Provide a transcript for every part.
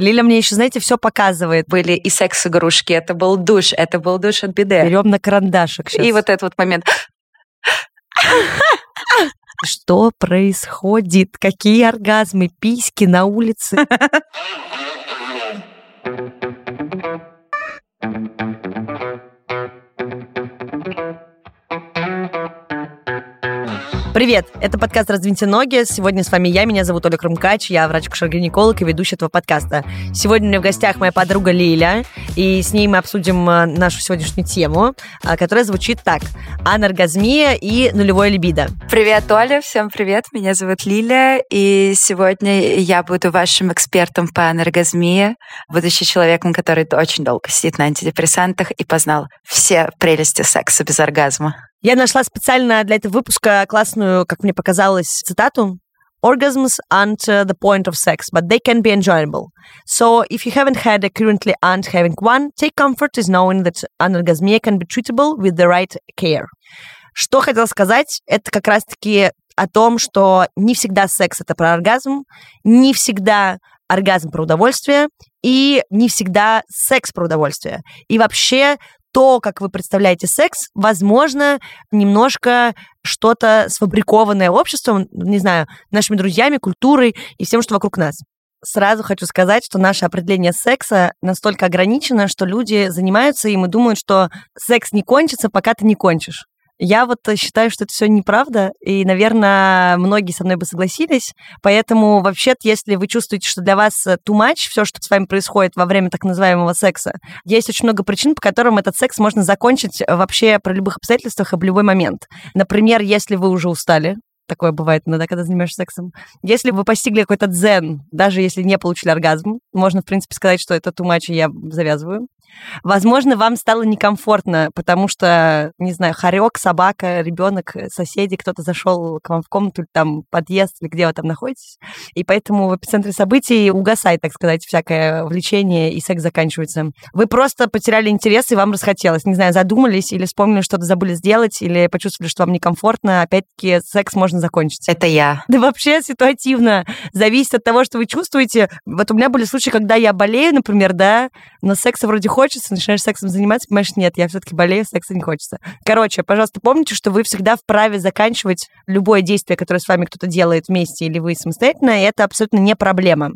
Лиля мне еще, знаете, все показывает. Были и секс-игрушки, это был душ, это был душ от беды. Берем на карандашик сейчас. И вот этот вот момент. Что происходит? Какие оргазмы? Письки на улице? Привет, это подкаст «Раздвиньте ноги». Сегодня с вами я, меня зовут Оля Крымкач, я врач-кушер-гинеколог и ведущий этого подкаста. Сегодня у меня в гостях моя подруга Лиля, и с ней мы обсудим э, нашу сегодняшнюю тему, э, которая звучит так. Аноргазмия и нулевое либидо. Привет, Оля, всем привет, меня зовут Лиля, и сегодня я буду вашим экспертом по аноргазмии, будучи человеком, который очень долго сидит на антидепрессантах и познал все прелести секса без оргазма. Я нашла специально для этого выпуска классную, как мне показалось, цитату. Orgasms aren't uh, the point of sex, but they can be enjoyable. So, if you haven't had a currently aren't having one, take comfort in knowing that anorgasmia can be treatable with the right care. Что хотела сказать, это как раз-таки о том, что не всегда секс — это про оргазм, не всегда оргазм про удовольствие, и не всегда секс про удовольствие. И вообще то, как вы представляете секс, возможно, немножко что-то сфабрикованное обществом, не знаю, нашими друзьями, культурой и всем, что вокруг нас. Сразу хочу сказать, что наше определение секса настолько ограничено, что люди занимаются им и думают, что секс не кончится, пока ты не кончишь. Я вот э, считаю, что это все неправда, и, наверное, многие со мной бы согласились. Поэтому, вообще если вы чувствуете, что для вас э, too much, все, что с вами происходит во время так называемого секса, есть очень много причин, по которым этот секс можно закончить э, вообще при любых обстоятельствах и в любой момент. Например, если вы уже устали, такое бывает иногда, когда занимаешься сексом. Если вы постигли какой-то дзен, даже если не получили оргазм, можно, в принципе, сказать, что это too much, и я завязываю. Возможно, вам стало некомфортно, потому что, не знаю, хорек, собака, ребенок, соседи, кто-то зашел к вам в комнату, там, подъезд, или где вы там находитесь. И поэтому в эпицентре событий угасает, так сказать, всякое влечение, и секс заканчивается. Вы просто потеряли интерес, и вам расхотелось. Не знаю, задумались или вспомнили, что-то забыли сделать, или почувствовали, что вам некомфортно. Опять-таки, секс можно закончить. Это я. Да вообще ситуативно. Зависит от того, что вы чувствуете. Вот у меня были случаи, когда я болею, например, да, но секса вроде хочется, начинаешь сексом заниматься, понимаешь, нет, я все-таки болею, секса не хочется. Короче, пожалуйста, помните, что вы всегда вправе заканчивать любое действие, которое с вами кто-то делает вместе или вы самостоятельно, и это абсолютно не проблема.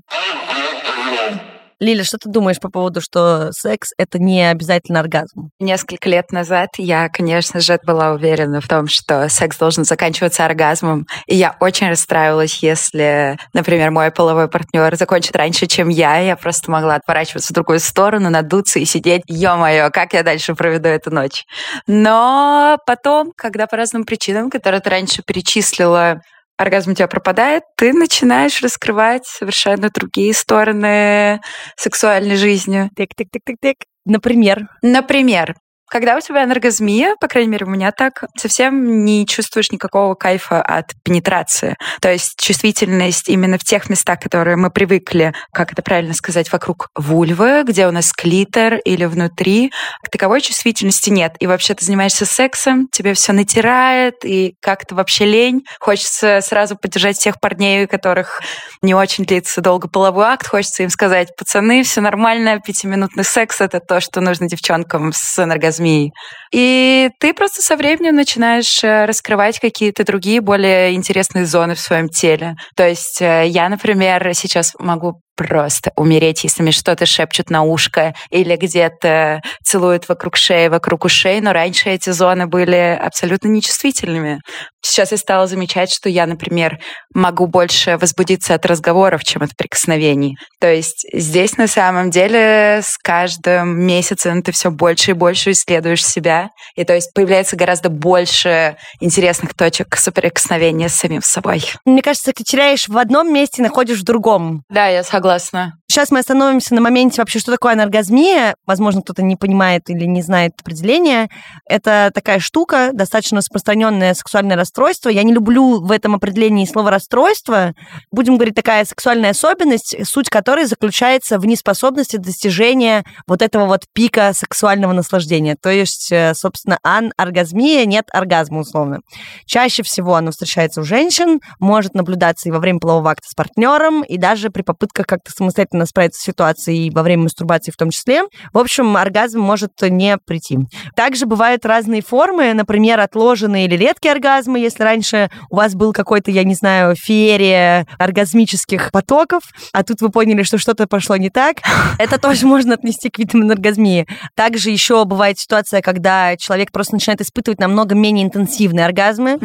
Лиля, что ты думаешь по поводу, что секс — это не обязательно оргазм? Несколько лет назад я, конечно же, была уверена в том, что секс должен заканчиваться оргазмом. И я очень расстраивалась, если, например, мой половой партнер закончит раньше, чем я. Я просто могла отворачиваться в другую сторону, надуться и сидеть. Ё-моё, как я дальше проведу эту ночь? Но потом, когда по разным причинам, которые ты раньше перечислила, оргазм у тебя пропадает, ты начинаешь раскрывать совершенно другие стороны сексуальной жизни. Тык-тык-тык-тык-тык. Например? Например, когда у тебя энергозмия, по крайней мере, у меня так, совсем не чувствуешь никакого кайфа от пенетрации. То есть чувствительность именно в тех местах, которые мы привыкли, как это правильно сказать, вокруг вульвы, где у нас клитор или внутри, таковой чувствительности нет. И вообще ты занимаешься сексом, тебе все натирает, и как-то вообще лень. Хочется сразу поддержать всех парней, у которых не очень длится долго половой акт. Хочется им сказать, пацаны, все нормально, пятиминутный секс — это то, что нужно девчонкам с энергозмией змеи. И ты просто со временем начинаешь э, раскрывать какие-то другие, более интересные зоны в своем теле. То есть э, я, например, сейчас могу просто умереть, если мне что-то шепчут на ушко или где-то целуют вокруг шеи, вокруг ушей, но раньше эти зоны были абсолютно нечувствительными. Сейчас я стала замечать, что я, например, могу больше возбудиться от разговоров, чем от прикосновений. То есть здесь на самом деле с каждым месяцем ты все больше и больше исследуешь себя, и то есть появляется гораздо больше интересных точек соприкосновения с самим собой. Мне кажется, ты теряешь в одном месте, находишь в другом. Да, я согласна согласна. Сейчас мы остановимся на моменте вообще, что такое анаргазмия. Возможно, кто-то не понимает или не знает определения. Это такая штука, достаточно распространенное сексуальное расстройство. Я не люблю в этом определении слово расстройство. Будем говорить, такая сексуальная особенность, суть которой заключается в неспособности достижения вот этого вот пика сексуального наслаждения. То есть, э, собственно, анаргазмия, нет оргазма, условно. Чаще всего оно встречается у женщин, может наблюдаться и во время полового акта с партнером, и даже при попытках как-то самостоятельно справиться с ситуацией во время мастурбации в том числе. В общем, оргазм может не прийти. Также бывают разные формы, например, отложенные или редкие оргазмы. Если раньше у вас был какой-то, я не знаю, феерия оргазмических потоков, а тут вы поняли, что что-то пошло не так, это тоже можно отнести к витамин оргазмии. Также еще бывает ситуация, когда человек просто начинает испытывать намного менее интенсивные оргазмы,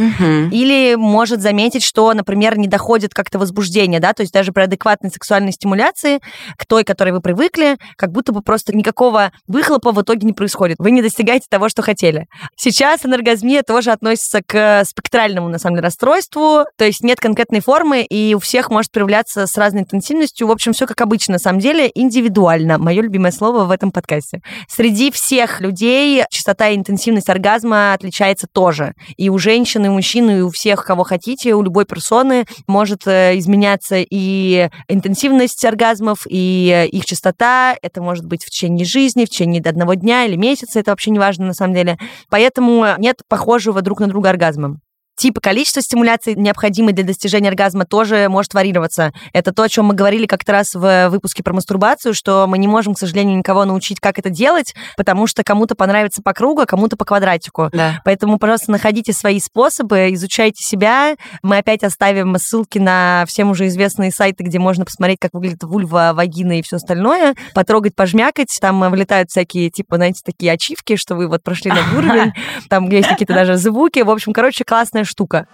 или может заметить, что, например, не доходит как-то возбуждение, да, то есть даже при адекватной сексуальной стимуляции к той, к которой вы привыкли, как будто бы просто никакого выхлопа в итоге не происходит. Вы не достигаете того, что хотели. Сейчас анаргазмия тоже относится к спектральному, на самом деле, расстройству, то есть нет конкретной формы, и у всех может проявляться с разной интенсивностью. В общем, все как обычно, на самом деле, индивидуально. Мое любимое слово в этом подкасте. Среди всех людей частота и интенсивность оргазма отличается тоже. И у женщин, и у мужчин, и у всех, кого хотите, у любой персоны может э, изменяться и интенсивность оргазмов, и э, их частота. Это может быть в течение жизни, в течение одного дня или месяца. Это вообще не важно на самом деле. Поэтому нет похожего друг на друга оргазма. Тип и количество стимуляций, необходимый для достижения оргазма, тоже может варьироваться. Это то, о чем мы говорили как-то раз в выпуске про мастурбацию, что мы не можем, к сожалению, никого научить, как это делать, потому что кому-то понравится по кругу, а кому-то по квадратику. Да. Поэтому, пожалуйста, находите свои способы, изучайте себя. Мы опять оставим ссылки на всем уже известные сайты, где можно посмотреть, как выглядит вульва, вагина и все остальное. Потрогать, пожмякать. Там э, вылетают всякие, типа, знаете, такие ачивки, что вы вот прошли на уровень. Там есть какие-то даже звуки. В общем, короче, классная штука.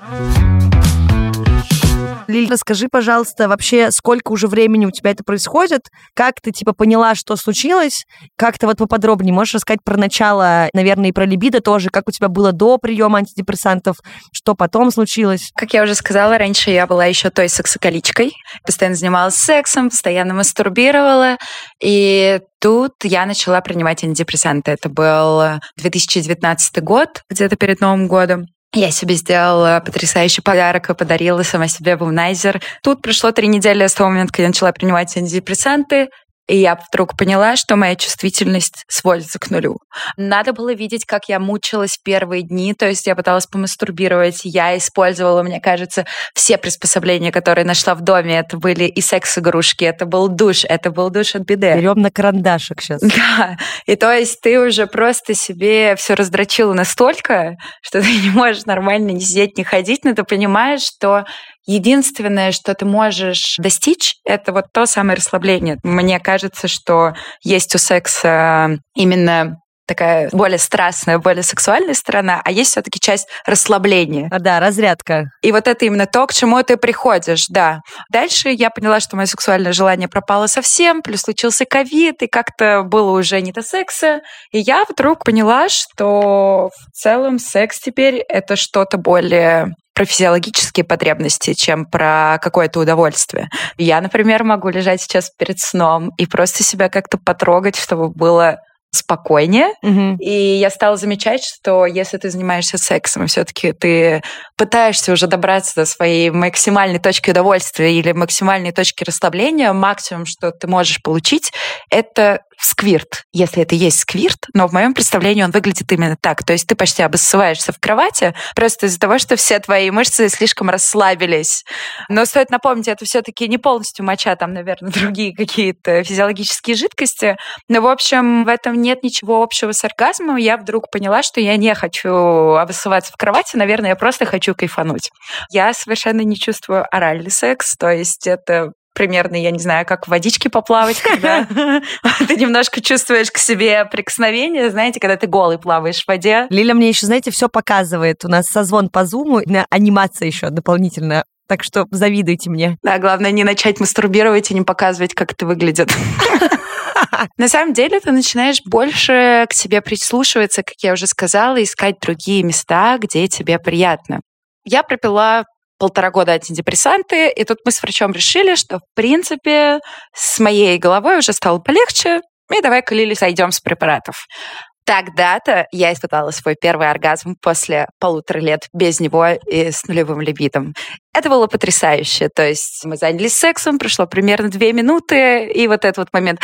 Лиль, расскажи, пожалуйста, вообще, сколько уже времени у тебя это происходит? Как ты, типа, поняла, что случилось? Как ты вот поподробнее можешь рассказать про начало, наверное, и про либидо тоже? Как у тебя было до приема антидепрессантов? Что потом случилось? Как я уже сказала, раньше я была еще той сексоколичкой. Постоянно занималась сексом, постоянно мастурбировала. И тут я начала принимать антидепрессанты. Это был 2019 год, где-то перед Новым годом. Я себе сделала потрясающий подарок и подарила сама себе вумнайзер. Тут прошло три недели с того момента, когда я начала принимать антидепрессанты, и я вдруг поняла, что моя чувствительность сводится к нулю. Надо было видеть, как я мучилась первые дни, то есть я пыталась помастурбировать, я использовала, мне кажется, все приспособления, которые нашла в доме. Это были и секс-игрушки, это был душ, это был душ от биде. Берем на карандашик сейчас. Да, и то есть ты уже просто себе все раздрочила настолько, что ты не можешь нормально ни сидеть, ни ходить, но ты понимаешь, что единственное, что ты можешь достичь, это вот то самое расслабление. Мне кажется, что есть у секса именно такая более страстная, более сексуальная сторона, а есть все-таки часть расслабления. А, да, разрядка. И вот это именно то, к чему ты приходишь, да. Дальше я поняла, что мое сексуальное желание пропало совсем, плюс случился ковид, и как-то было уже не до секса. И я вдруг поняла, что в целом секс теперь это что-то более про физиологические потребности, чем про какое-то удовольствие. Я, например, могу лежать сейчас перед сном и просто себя как-то потрогать, чтобы было спокойнее. Мгм. И я стала замечать, что если ты занимаешься сексом, и все-таки ты пытаешься уже добраться до своей максимальной точки удовольствия или максимальной точки расслабления, максимум, что ты можешь получить, это сквирт, если это есть сквирт, но в моем представлении он выглядит именно так. То есть ты почти обоссываешься в кровати просто из-за того, что все твои мышцы слишком расслабились. Но стоит напомнить, это все-таки не полностью моча, там, наверное, другие какие-то физиологические жидкости. Но, в общем, в этом нет ничего общего с оргазмом. Я вдруг поняла, что я не хочу обоссываться в кровати, наверное, я просто хочу кайфануть. Я совершенно не чувствую оральный секс, то есть это примерно, я не знаю, как в водичке поплавать, когда ты немножко чувствуешь к себе прикосновение, знаете, когда ты голый плаваешь в воде. Лиля мне еще, знаете, все показывает. У нас созвон по зуму, анимация еще дополнительная. Так что завидуйте мне. Да, главное не начать мастурбировать и не показывать, как это выглядит. На самом деле ты начинаешь больше к себе прислушиваться, как я уже сказала, искать другие места, где тебе приятно. Я пропила полтора года антидепрессанты, и тут мы с врачом решили, что, в принципе, с моей головой уже стало полегче, и давай-ка, Лили, сойдем с препаратов. Тогда-то я испытала свой первый оргазм после полутора лет без него и с нулевым либидом. Это было потрясающе. То есть мы занялись сексом, прошло примерно две минуты, и вот этот вот момент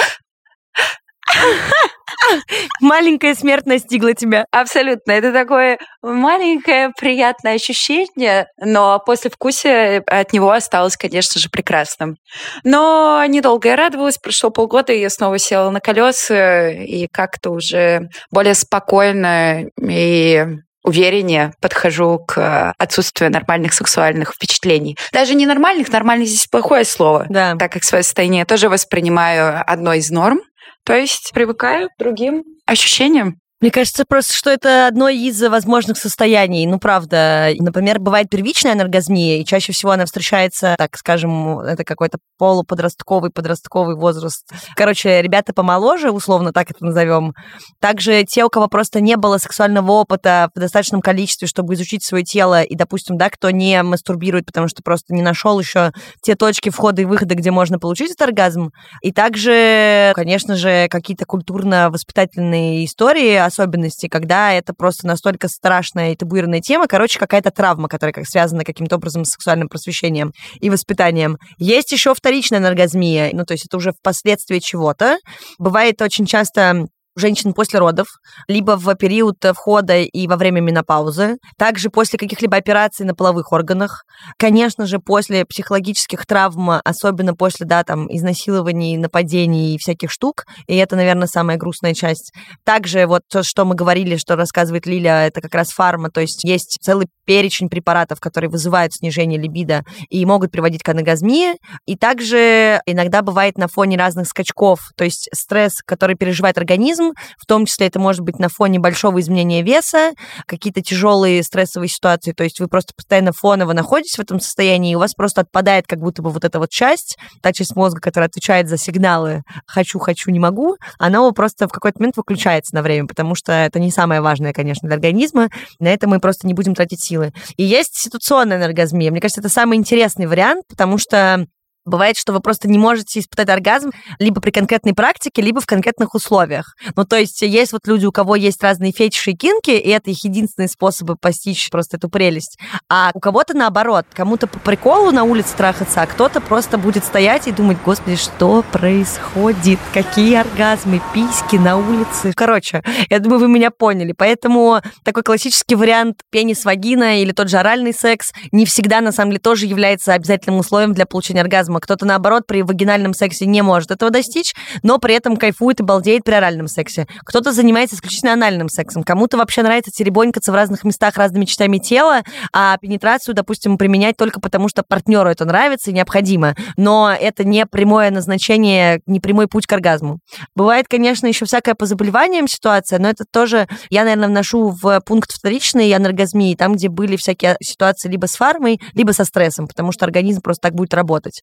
Маленькая смерть настигла тебя. Абсолютно. Это такое маленькое приятное ощущение, но после вкуса от него осталось, конечно же, прекрасным. Но недолго я радовалась. Прошло полгода, и я снова села на колеса и как-то уже более спокойно и увереннее подхожу к отсутствию нормальных сексуальных впечатлений. Даже не нормальных, нормальных здесь плохое слово, да. так как свое состояние я тоже воспринимаю одной из норм, то есть привыкаю к другим ощущениям. Мне кажется просто, что это одно из возможных состояний. Ну, правда. Например, бывает первичная энергазмия, и чаще всего она встречается, так скажем, это какой-то полуподростковый, подростковый возраст. Короче, ребята помоложе, условно так это назовем. Также те, у кого просто не было сексуального опыта в достаточном количестве, чтобы изучить свое тело, и, допустим, да, кто не мастурбирует, потому что просто не нашел еще те точки входа и выхода, где можно получить этот оргазм. И также, конечно же, какие-то культурно-воспитательные истории, особенности, когда это просто настолько страшная и табуированная тема, короче, какая-то травма, которая как связана каким-то образом с сексуальным просвещением и воспитанием. Есть еще вторичная энергазмия, ну, то есть это уже впоследствии чего-то. Бывает очень часто женщин после родов, либо в период входа и во время менопаузы, также после каких-либо операций на половых органах, конечно же, после психологических травм, особенно после, да, там, изнасилований, нападений и всяких штук, и это, наверное, самая грустная часть. Также вот то, что мы говорили, что рассказывает Лиля, это как раз фарма, то есть есть целый перечень препаратов, которые вызывают снижение либидо и могут приводить к анагазмии, и также иногда бывает на фоне разных скачков, то есть стресс, который переживает организм, организм, в том числе это может быть на фоне большого изменения веса, какие-то тяжелые стрессовые ситуации, то есть вы просто постоянно фоново находитесь в этом состоянии, и у вас просто отпадает как будто бы вот эта вот часть, та часть мозга, которая отвечает за сигналы «хочу, хочу, не могу», она просто в какой-то момент выключается на время, потому что это не самое важное, конечно, для организма, на это мы просто не будем тратить силы. И есть ситуационная энергазмия. Мне кажется, это самый интересный вариант, потому что Бывает, что вы просто не можете испытать оргазм либо при конкретной практике, либо в конкретных условиях. Ну, то есть есть вот люди, у кого есть разные фетиши и кинки, и это их единственные способы постичь просто эту прелесть. А у кого-то наоборот, кому-то по приколу на улице трахаться, а кто-то просто будет стоять и думать, господи, что происходит? Какие оргазмы, письки на улице? Короче, я думаю, вы меня поняли. Поэтому такой классический вариант пенис-вагина или тот же оральный секс не всегда, на самом деле, тоже является обязательным условием для получения оргазма оргазма. Кто-то, наоборот, при вагинальном сексе не может этого достичь, но при этом кайфует и балдеет при оральном сексе. Кто-то занимается исключительно анальным сексом. Кому-то вообще нравится теребонькаться в разных местах разными частями тела, а пенетрацию, допустим, применять только потому, что партнеру это нравится и необходимо. Но это не прямое назначение, не прямой путь к оргазму. Бывает, конечно, еще всякая по заболеваниям ситуация, но это тоже я, наверное, вношу в пункт вторичной анаргазмии, там, где были всякие ситуации либо с фармой, либо со стрессом, потому что организм просто так будет работать.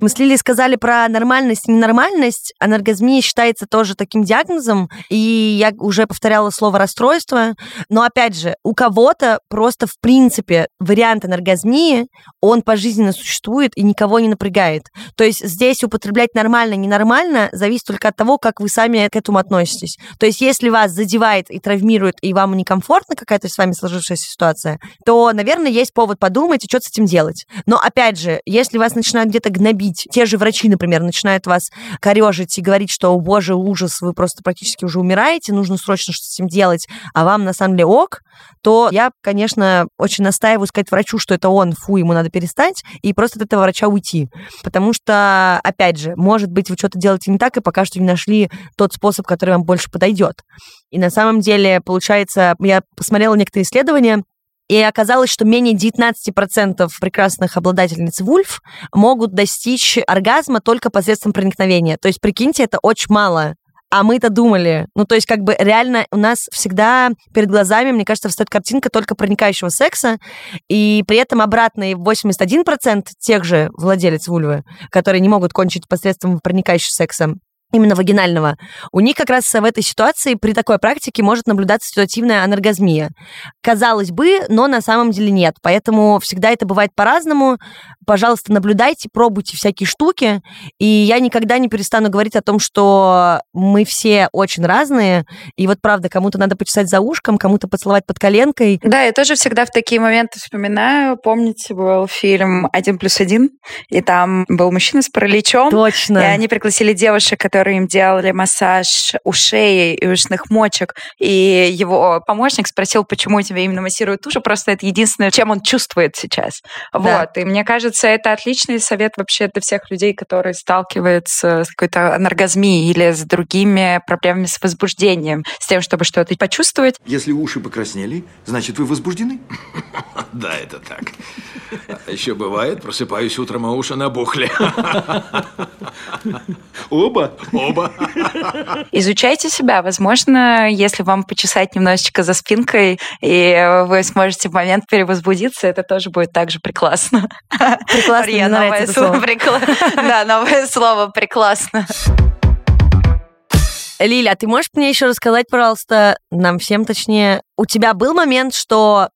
Мы с Лилией сказали про нормальность ненормальность. Анаргазмия считается тоже таким диагнозом, и я уже повторяла слово расстройство. Но опять же, у кого-то просто в принципе вариант анаргазмии, он пожизненно существует и никого не напрягает. То есть здесь употреблять нормально, ненормально зависит только от того, как вы сами к этому относитесь. То есть если вас задевает и травмирует, и вам некомфортно какая-то с вами сложившаяся ситуация, то, наверное, есть повод подумать, и что с этим делать. Но опять же, если вас начинают где-то гнобить. Те же врачи, например, начинают вас корежить и говорить, что, о боже, ужас, вы просто практически уже умираете, нужно срочно что-то с этим делать, а вам на самом деле ок, то я, конечно, очень настаиваю сказать врачу, что это он, фу, ему надо перестать, и просто от этого врача уйти. Потому что, опять же, может быть, вы что-то делаете не так, и пока что не нашли тот способ, который вам больше подойдет. И на самом деле, получается, я посмотрела некоторые исследования, и оказалось, что менее 19% прекрасных обладательниц вульф могут достичь оргазма только посредством проникновения. То есть, прикиньте, это очень мало. А мы-то думали. Ну, то есть, как бы реально у нас всегда перед глазами, мне кажется, встает картинка только проникающего секса, и при этом обратно 81% тех же владелец вульвы, которые не могут кончить посредством проникающего секса, именно вагинального, у них как раз в этой ситуации при такой практике может наблюдаться ситуативная анаргазмия. Казалось бы, но на самом деле нет. Поэтому всегда это бывает по-разному. Пожалуйста, наблюдайте, пробуйте всякие штуки. И я никогда не перестану говорить о том, что мы все очень разные. И вот правда, кому-то надо почесать за ушком, кому-то поцеловать под коленкой. Да, я тоже всегда в такие моменты вспоминаю. Помните, был фильм «Один плюс один», и там был мужчина с параличом. Точно. И они пригласили девушек, которые которые им делали массаж ушей и ушных мочек, и его помощник спросил, почему тебе именно массируют уши, просто это единственное, чем он чувствует сейчас. Да. Вот. И мне кажется, это отличный совет вообще для всех людей, которые сталкиваются с какой-то анаргазмией или с другими проблемами с возбуждением, с тем, чтобы что-то почувствовать. Если уши покраснели, значит, вы возбуждены? Да, это так. А еще бывает, просыпаюсь утром, а уши набухли. Оба? Оба. Изучайте себя. Возможно, если вам почесать немножечко за спинкой, и вы сможете в момент перевозбудиться, это тоже будет так же прекрасно. Прекрасно, мне новое слово. Прикла... Да, новое слово «прекрасно». Лиля, а ты можешь мне еще рассказать, пожалуйста, нам всем точнее, у тебя был момент, что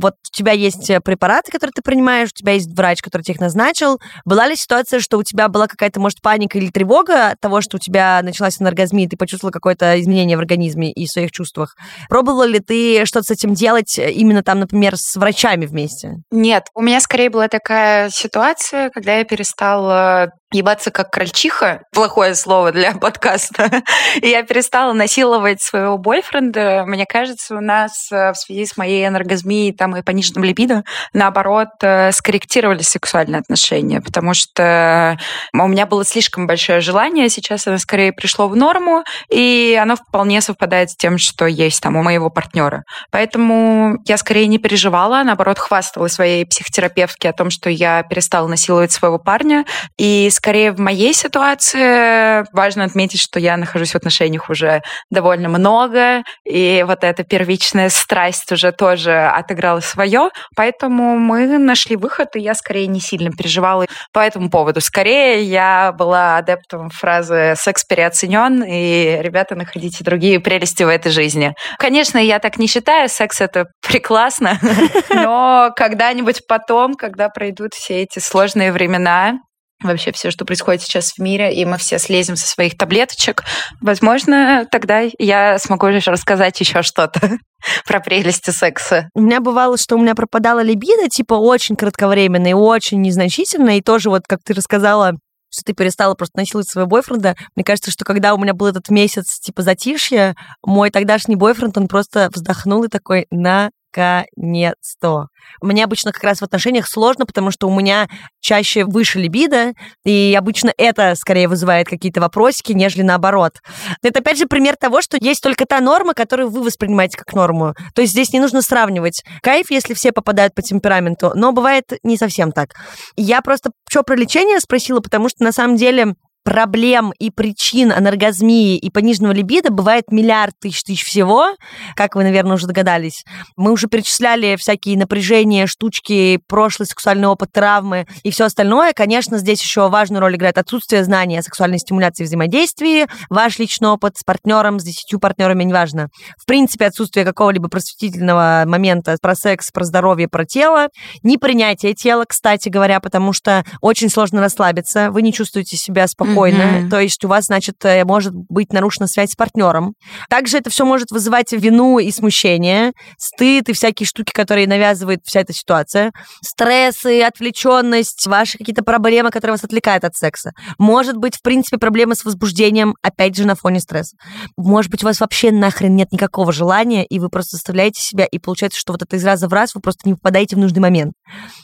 вот у тебя есть э, препараты, которые ты принимаешь, у тебя есть врач, который тебе их назначил. Была ли ситуация, что у тебя была какая-то, может, паника или тревога от того, что у тебя началась энергазмия, ты почувствовала какое-то изменение в организме и в своих чувствах? Пробовала ли ты что-то с этим делать э, именно там, например, с врачами вместе? Нет, у меня скорее была такая ситуация, когда я перестала ебаться как крольчиха, плохое слово для подкаста, и я перестала насиловать своего бойфренда. Мне кажется, у нас э, в связи с моей энергозмией там, и пониженным либидо, наоборот, э, скорректировались сексуальные отношения, потому что у меня было слишком большое желание, сейчас оно скорее пришло в норму, и оно вполне совпадает с тем, что есть там у моего партнера. Поэтому я скорее не переживала, наоборот, хвасталась своей психотерапевтке о том, что я перестала насиловать своего парня, и скорее в моей ситуации важно отметить, что я нахожусь в отношениях уже довольно много, и вот эта первичная страсть уже тоже отыграла свое, поэтому мы нашли выход, и я скорее не сильно переживала по этому поводу. Скорее я была адептом фразы «секс переоценен», и, ребята, находите другие прелести в этой жизни. Конечно, я так не считаю, секс — это прекрасно, но когда-нибудь потом, когда пройдут все эти сложные времена, вообще все, что происходит сейчас в мире, и мы все слезем со своих таблеточек, возможно, тогда я смогу рассказать еще что-то про прелести секса. У меня бывало, что у меня пропадала либидо, типа очень кратковременно и очень незначительно, и тоже вот, как ты рассказала, что ты перестала просто насиловать своего бойфренда. Мне кажется, что когда у меня был этот месяц, типа, затишья, мой тогдашний бойфренд, он просто вздохнул и такой, на наконец-то. Мне обычно как раз в отношениях сложно, потому что у меня чаще выше либидо, и обычно это скорее вызывает какие-то вопросики, нежели наоборот. Это опять же пример того, что есть только та норма, которую вы воспринимаете как норму. То есть здесь не нужно сравнивать кайф, если все попадают по темпераменту, но бывает не совсем так. Я просто что про лечение спросила, потому что на самом деле проблем и причин анаргазмии и пониженного либидо бывает миллиард тысяч тысяч всего, как вы, наверное, уже догадались. Мы уже перечисляли всякие напряжения, штучки, прошлый сексуальный опыт, травмы и все остальное. Конечно, здесь еще важную роль играет отсутствие знания о сексуальной стимуляции взаимодействии, ваш личный опыт с партнером, с десятью партнерами, неважно. В принципе, отсутствие какого-либо просветительного момента про секс, про здоровье, про тело, непринятие тела, кстати говоря, потому что очень сложно расслабиться, вы не чувствуете себя спокойно спокойно. Mm-hmm. То есть у вас, значит, э, может быть нарушена связь с партнером. Также это все может вызывать вину и смущение, стыд и всякие штуки, которые навязывает вся эта ситуация. Стрессы, отвлеченность, ваши какие-то проблемы, которые вас отвлекают от секса. Может быть, в принципе, проблемы с возбуждением, опять же, на фоне стресса. Может быть, у вас вообще нахрен нет никакого желания, и вы просто заставляете себя, и получается, что вот это из раза в раз вы просто не попадаете в нужный момент.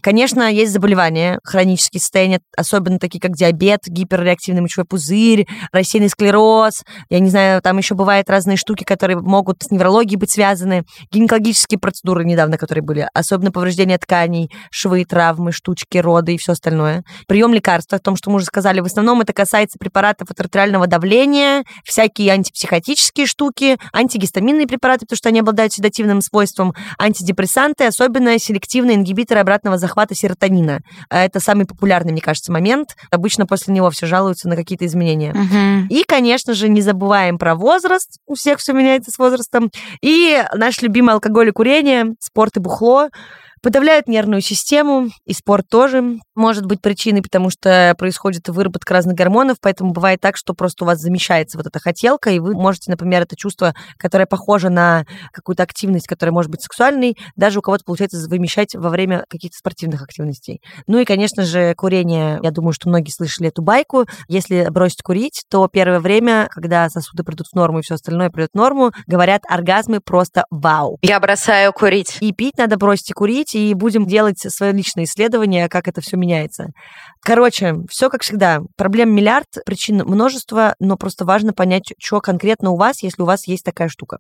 Конечно, есть заболевания, хронические состояния, особенно такие, как диабет, гиперреактивность реактивный мочевой пузырь, рассеянный склероз, я не знаю, там еще бывают разные штуки, которые могут с неврологией быть связаны, гинекологические процедуры недавно, которые были, особенно повреждения тканей, швы, травмы, штучки, роды и все остальное. Прием лекарств, о том, что мы уже сказали, в основном это касается препаратов артериального давления, всякие антипсихотические штуки, антигистаминные препараты, потому что они обладают седативным свойством, антидепрессанты, особенно селективные ингибиторы обратного захвата серотонина. Это самый популярный, мне кажется, момент. Обычно после него все жалуются на какие-то изменения. Угу. И, конечно же, не забываем про возраст. У всех все меняется с возрастом. И наш любимый алкоголь и курение, спорт и бухло. Подавляют нервную систему, и спорт тоже может быть причиной, потому что происходит выработка разных гормонов, поэтому бывает так, что просто у вас замещается вот эта хотелка, и вы можете, например, это чувство, которое похоже на какую-то активность, которая может быть сексуальной, даже у кого-то получается вымещать во время каких-то спортивных активностей. Ну и, конечно же, курение, я думаю, что многие слышали эту байку. Если бросить курить, то первое время, когда сосуды придут в норму и все остальное придет в норму, говорят, оргазмы просто вау. Я бросаю курить. И пить надо бросить и курить, и будем делать свое личное исследование, как это все меняется. Короче, все как всегда. Проблем миллиард, причин множество, но просто важно понять, что конкретно у вас, если у вас есть такая штука.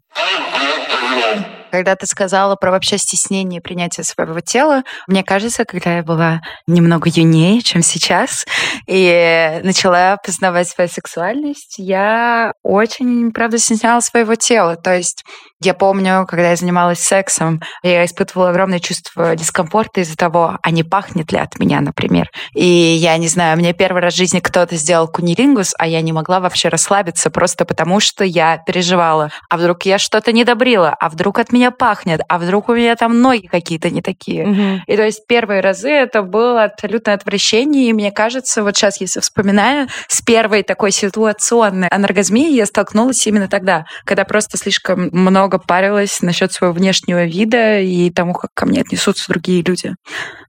Когда ты сказала про вообще стеснение принятия своего тела, мне кажется, когда я была немного юнее, чем сейчас, и начала познавать свою сексуальность, я очень, правда, стесняла своего тела. То есть я помню, когда я занималась сексом, я испытывала огромное чувство дискомфорта из-за того, а не пахнет ли от меня, например. И я не знаю, мне первый раз в жизни кто-то сделал кунилингус, а я не могла вообще расслабиться просто потому, что я переживала. А вдруг я что-то не добрила? А вдруг от меня пахнет? А вдруг у меня там ноги какие-то не такие? Mm-hmm. И то есть первые разы это было абсолютное отвращение. И мне кажется, вот сейчас, если вспоминаю, с первой такой ситуационной анаргазмией я столкнулась именно тогда, когда просто слишком много много парилась насчет своего внешнего вида и тому, как ко мне отнесутся другие люди.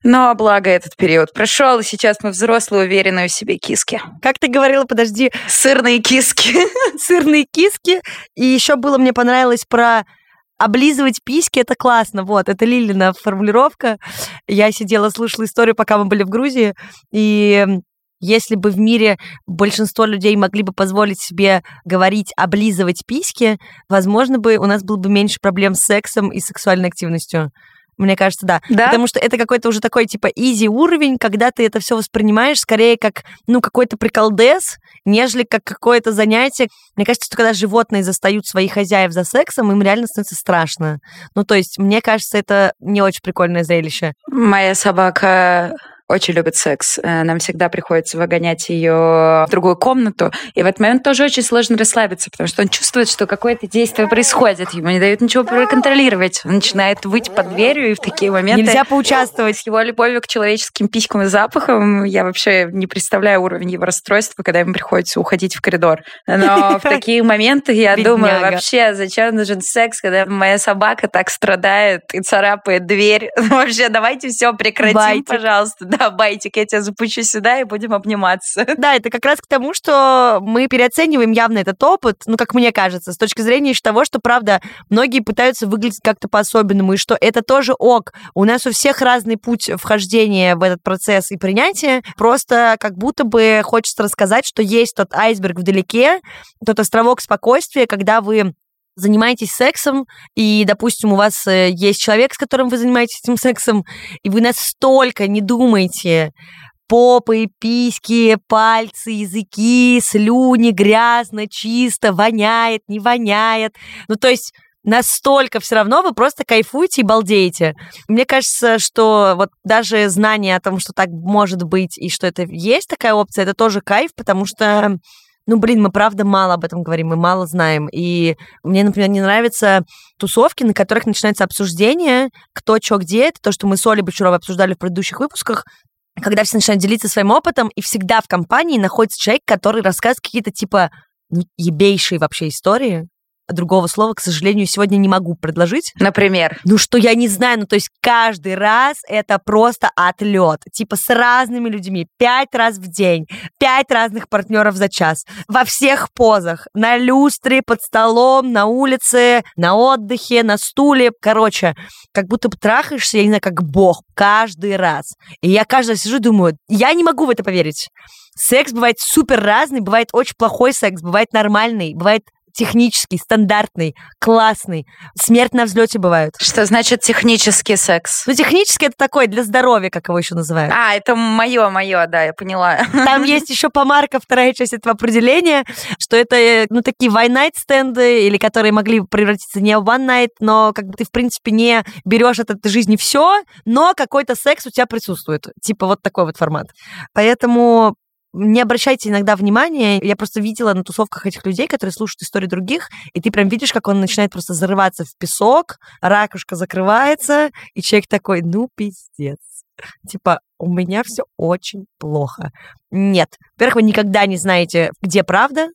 Но благо этот период прошел, и сейчас мы взрослые, уверенные в себе киски. Как ты говорила, подожди. Сырные киски. Сырные киски. И еще было мне понравилось про облизывать письки это классно. Вот, это Лилина формулировка. Я сидела, слушала историю, пока мы были в Грузии, и если бы в мире большинство людей могли бы позволить себе говорить, облизывать письки, возможно бы у нас было бы меньше проблем с сексом и сексуальной активностью. Мне кажется, да. да. Потому что это какой-то уже такой, типа, изи уровень, когда ты это все воспринимаешь скорее как, ну, какой-то приколдес, нежели как какое-то занятие. Мне кажется, что когда животные застают своих хозяев за сексом, им реально становится страшно. Ну, то есть, мне кажется, это не очень прикольное зрелище. Моя собака очень любит секс. Э, нам всегда приходится выгонять ее в другую комнату. И в этот момент тоже очень сложно расслабиться, потому что он чувствует, что какое-то действие происходит. Ему не дают ничего проконтролировать. Он начинает выть под дверью, и в такие моменты... Нельзя поучаствовать. С его любовью к человеческим писькам и запахам я вообще не представляю уровень его расстройства, когда ему приходится уходить в коридор. Но в такие моменты я думаю, вообще, зачем нужен секс, когда моя собака так страдает и царапает дверь? Вообще, давайте все прекратим, пожалуйста да, байтик, я тебя запущу сюда и будем обниматься. Да, это как раз к тому, что мы переоцениваем явно этот опыт, ну, как мне кажется, с точки зрения того, что, правда, многие пытаются выглядеть как-то по-особенному, и что это тоже ок. У нас у всех разный путь вхождения в этот процесс и принятия. Просто как будто бы хочется рассказать, что есть тот айсберг вдалеке, тот островок спокойствия, когда вы занимаетесь сексом, и, допустим, у вас э, есть человек, с которым вы занимаетесь этим сексом, и вы настолько не думаете попы, письки, пальцы, языки, слюни, грязно, чисто, воняет, не воняет. Ну, то есть настолько все равно вы просто кайфуете и балдеете. Мне кажется, что вот даже знание о том, что так может быть и что это есть такая опция, это тоже кайф, потому что ну, блин, мы правда мало об этом говорим, мы мало знаем. И мне, например, не нравятся тусовки, на которых начинается обсуждение, кто, что, где. Это то, что мы с Олей Бочаровой обсуждали в предыдущих выпусках когда все начинают делиться своим опытом, и всегда в компании находится человек, который рассказывает какие-то типа ебейшие вообще истории, другого слова, к сожалению, сегодня не могу предложить. Например? Ну, что я не знаю, ну, то есть каждый раз это просто отлет. Типа с разными людьми. Пять раз в день. Пять разных партнеров за час. Во всех позах. На люстре, под столом, на улице, на отдыхе, на стуле. Короче, как будто бы трахаешься, я не знаю, как бог. Каждый раз. И я каждый раз сижу и думаю, я не могу в это поверить. Секс бывает супер разный, бывает очень плохой секс, бывает нормальный, бывает технический, стандартный, классный. Смерть на взлете бывает. Что значит технический секс? Ну, технический это такой для здоровья, как его еще называют. А, это мое, мое, да, я поняла. Там есть еще помарка, вторая часть этого определения, что это, э, ну, такие one-night стенды, или которые могли превратиться не в one-night, но как бы ты, в принципе, не берешь от этой жизни все, но какой-то секс у тебя присутствует. Типа вот такой вот формат. Поэтому не обращайте иногда внимания. Я просто видела на тусовках этих людей, которые слушают истории других, и ты прям видишь, как он начинает просто зарываться в песок, ракушка закрывается, и человек такой, ну, пиздец. Типа, у меня все очень плохо. Нет. Во-первых, вы никогда не знаете, где правда,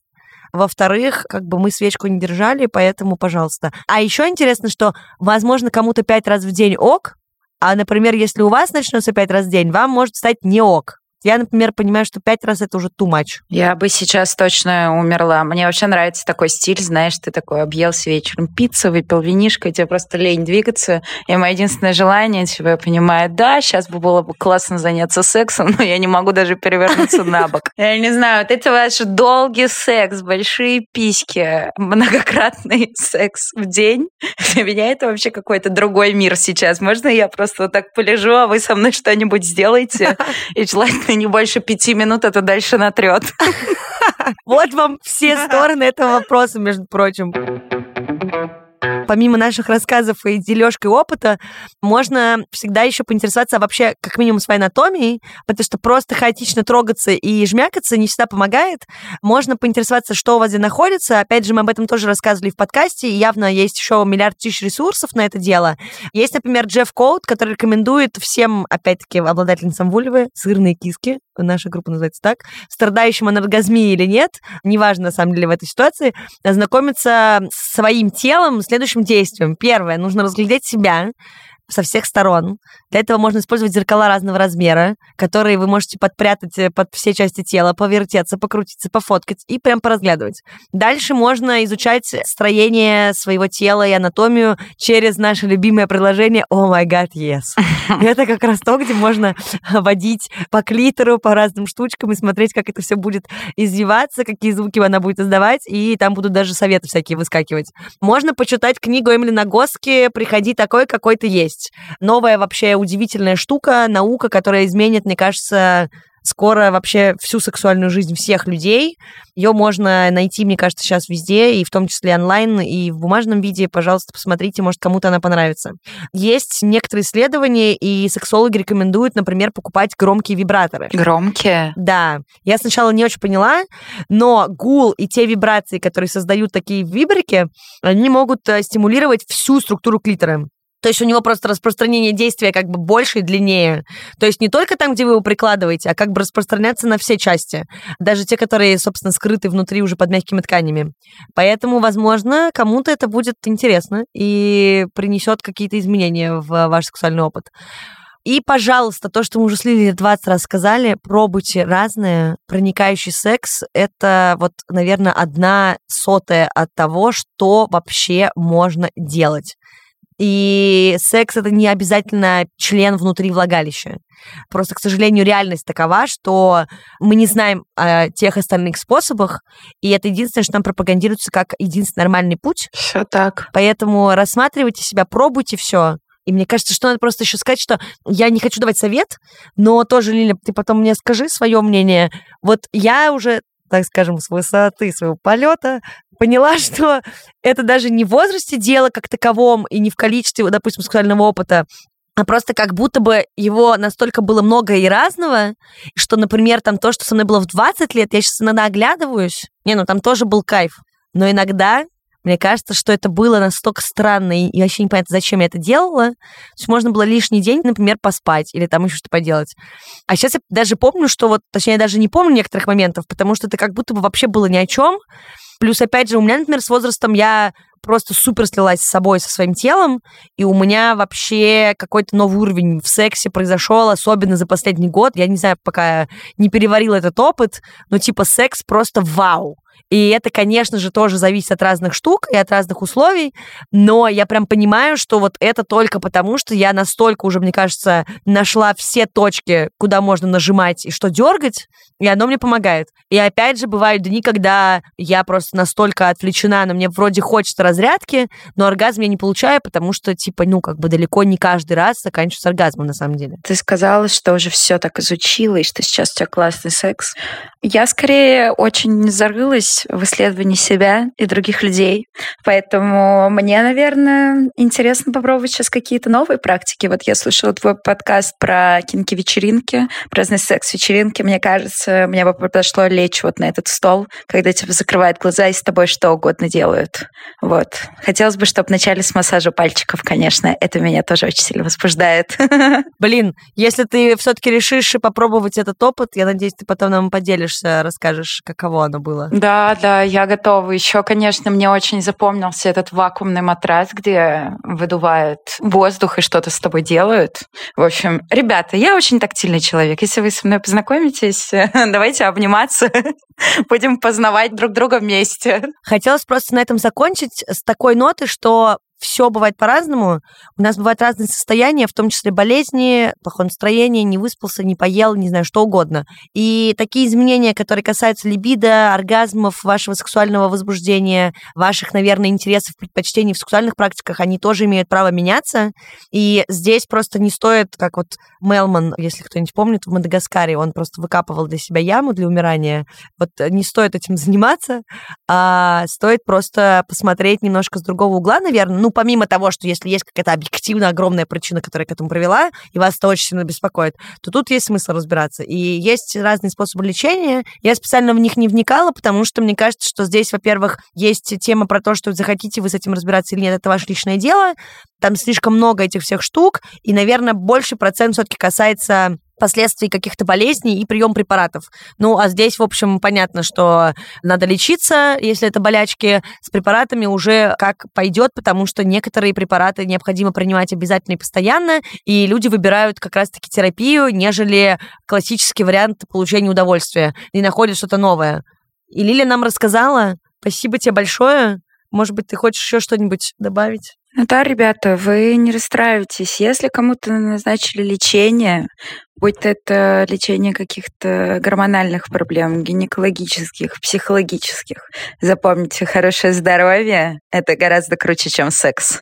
во-вторых, как бы мы свечку не держали, поэтому, пожалуйста. А еще интересно, что, возможно, кому-то пять раз в день ок, а, например, если у вас начнется пять раз в день, вам может стать не ок. Я, например, понимаю, что пять раз это уже too much. Я бы сейчас точно умерла. Мне вообще нравится такой стиль, знаешь, ты такой объелся вечером пиццу, выпил винишко, и тебе просто лень двигаться. И мое единственное желание, типа, я понимаю, да, сейчас бы было бы классно заняться сексом, но я не могу даже перевернуться на бок. Я не знаю, вот это ваш долгий секс, большие письки, многократный секс в день. Для меня это вообще какой-то другой мир сейчас. Можно я просто вот так полежу, а вы со мной что-нибудь сделаете? И желательно не больше пяти минут, это дальше натрет. Вот вам все стороны этого вопроса, между прочим помимо наших рассказов и дележки опыта, можно всегда еще поинтересоваться вообще как минимум своей анатомией, потому что просто хаотично трогаться и жмякаться не всегда помогает. Можно поинтересоваться, что у вас где находится. Опять же, мы об этом тоже рассказывали в подкасте, и явно есть еще миллиард тысяч ресурсов на это дело. Есть, например, Джефф Коут, который рекомендует всем, опять-таки, обладательницам вульвы, сырные киски, наша группа называется так, страдающим анаргазмией или нет, неважно, на самом деле, в этой ситуации, ознакомиться с своим телом следующим действием. Первое, нужно разглядеть себя, со всех сторон. Для этого можно использовать зеркала разного размера, которые вы можете подпрятать э, под все части тела, повертеться, покрутиться, пофоткать и прям поразглядывать. Дальше можно изучать строение своего тела и анатомию через наше любимое приложение Oh my god, yes. Это как раз то, где можно водить по клитору, по разным штучкам и смотреть, как это все будет извиваться, какие звуки она будет издавать, и там будут даже советы всякие выскакивать. Можно почитать книгу Эмили Нагоски «Приходи такой, какой ты есть» есть новая вообще удивительная штука, наука, которая изменит, мне кажется, скоро вообще всю сексуальную жизнь всех людей. Ее можно найти, мне кажется, сейчас везде, и в том числе онлайн, и в бумажном виде. Пожалуйста, посмотрите, может, кому-то она понравится. Есть некоторые исследования, и сексологи рекомендуют, например, покупать громкие вибраторы. Громкие? Да. Я сначала не очень поняла, но гул и те вибрации, которые создают такие вибрики, они могут э, стимулировать всю структуру клитора. То есть у него просто распространение действия как бы больше и длиннее. То есть не только там, где вы его прикладываете, а как бы распространяться на все части. Даже те, которые, собственно, скрыты внутри уже под мягкими тканями. Поэтому, возможно, кому-то это будет интересно и принесет какие-то изменения в ваш сексуальный опыт. И, пожалуйста, то, что мы уже с Лилией 20 раз сказали, пробуйте разное. Проникающий секс — это вот, наверное, одна сотая от того, что вообще можно делать. И секс это не обязательно член внутри влагалища. Просто, к сожалению, реальность такова, что мы не знаем о тех остальных способах, и это единственное, что нам пропагандируется как единственный нормальный путь. Все так. Поэтому рассматривайте себя, пробуйте все. И мне кажется, что надо просто еще сказать, что я не хочу давать совет, но тоже, Лиля, ты потом мне скажи свое мнение. Вот я уже так скажем, с высоты своего полета, поняла, что это даже не в возрасте дело как таковом и не в количестве, допустим, сексуального опыта, а просто как будто бы его настолько было много и разного, что, например, там то, что со мной было в 20 лет, я сейчас иногда оглядываюсь, не, ну там тоже был кайф, но иногда мне кажется, что это было настолько странно, и вообще непонятно, зачем я это делала. То есть можно было лишний день, например, поспать или там еще что-то поделать. А сейчас я даже помню, что вот, точнее, я даже не помню некоторых моментов, потому что это как будто бы вообще было ни о чем. Плюс, опять же, у меня, например, с возрастом я просто супер слилась с собой, со своим телом, и у меня вообще какой-то новый уровень в сексе произошел, особенно за последний год. Я не знаю, пока не переварила этот опыт, но типа секс просто вау. И это, конечно же, тоже зависит от разных штук и от разных условий, но я прям понимаю, что вот это только потому, что я настолько уже, мне кажется, нашла все точки, куда можно нажимать и что дергать, и оно мне помогает. И опять же, бывают дни, когда я просто настолько отвлечена, но мне вроде хочется разрядки, но оргазм я не получаю, потому что, типа, ну, как бы далеко не каждый раз заканчивается оргазмом, на самом деле. Ты сказала, что уже все так изучила, и что сейчас у тебя классный секс. Я скорее очень зарылась нуждаюсь в исследовании себя и других людей. Поэтому мне, наверное, интересно попробовать сейчас какие-то новые практики. Вот я слушала твой подкаст про кинки-вечеринки, про разные секс-вечеринки. Мне кажется, мне бы подошло лечь вот на этот стол, когда тебя закрывают глаза и с тобой что угодно делают. Вот. Хотелось бы, чтобы начали с массажа пальчиков, конечно. Это меня тоже очень сильно возбуждает. Блин, если ты все-таки решишь попробовать этот опыт, я надеюсь, ты потом нам поделишься, расскажешь, каково оно было. Да, да, я готова. Еще, конечно, мне очень запомнился этот вакуумный матрас, где выдувают воздух и что-то с тобой делают. В общем, ребята, я очень тактильный человек. Если вы со мной познакомитесь, давайте обниматься, будем познавать друг друга вместе. Хотелось просто на этом закончить с такой ноты, что все бывает по-разному. У нас бывают разные состояния, в том числе болезни, плохое настроение, не выспался, не поел, не знаю, что угодно. И такие изменения, которые касаются либидо, оргазмов, вашего сексуального возбуждения, ваших, наверное, интересов, предпочтений в сексуальных практиках, они тоже имеют право меняться. И здесь просто не стоит, как вот Мелман, если кто-нибудь помнит, в Мадагаскаре, он просто выкапывал для себя яму для умирания. Вот не стоит этим заниматься, а стоит просто посмотреть немножко с другого угла, наверное. Ну, помимо того, что если есть какая-то объективно огромная причина, которая к этому привела, и вас это очень сильно беспокоит, то тут есть смысл разбираться. И есть разные способы лечения. Я специально в них не вникала, потому что мне кажется, что здесь, во-первых, есть тема про то, что захотите вы с этим разбираться или нет, это ваше личное дело. Там слишком много этих всех штук, и, наверное, больше процент все-таки касается последствий каких-то болезней и прием препаратов. Ну, а здесь, в общем, понятно, что надо лечиться, если это болячки, с препаратами уже как пойдет, потому что некоторые препараты необходимо принимать обязательно и постоянно, и люди выбирают как раз-таки терапию, нежели классический вариант получения удовольствия, и находят что-то новое. И Лиля нам рассказала. Спасибо тебе большое. Может быть, ты хочешь еще что-нибудь добавить? Ну да, ребята, вы не расстраивайтесь. Если кому-то назначили лечение, будь это лечение каких-то гормональных проблем, гинекологических, психологических, запомните, хорошее здоровье — это гораздо круче, чем секс.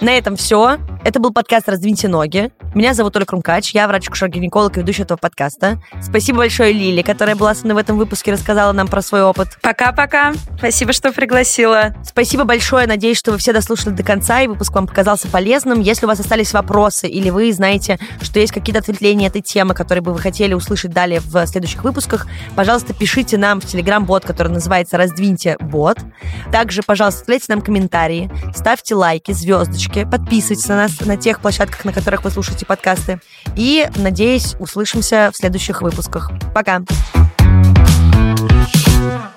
На этом все. Это был подкаст «Раздвиньте ноги». Меня зовут Оля Крумкач, я врач-акушер-гинеколог и ведущая этого подкаста. Спасибо большое Лиле, которая была со мной в этом выпуске, рассказала нам про свой опыт. Пока-пока. Спасибо, что пригласила. Спасибо большое. Надеюсь, что вы все дослушали до конца, и выпуск вам показался полезным. Если у вас остались вопросы, или вы знаете, что есть какие-то ответвления этой темы, которые бы вы хотели услышать далее в следующих выпусках, пожалуйста, пишите нам в Telegram-бот, который называется «Раздвиньте бот». Также, пожалуйста, оставляйте нам комментарии, ставьте лайки, звездочки, поддержке. Подписывайтесь на нас на тех площадках, на которых вы слушаете подкасты. И, надеюсь, услышимся в следующих выпусках. Пока! Пока!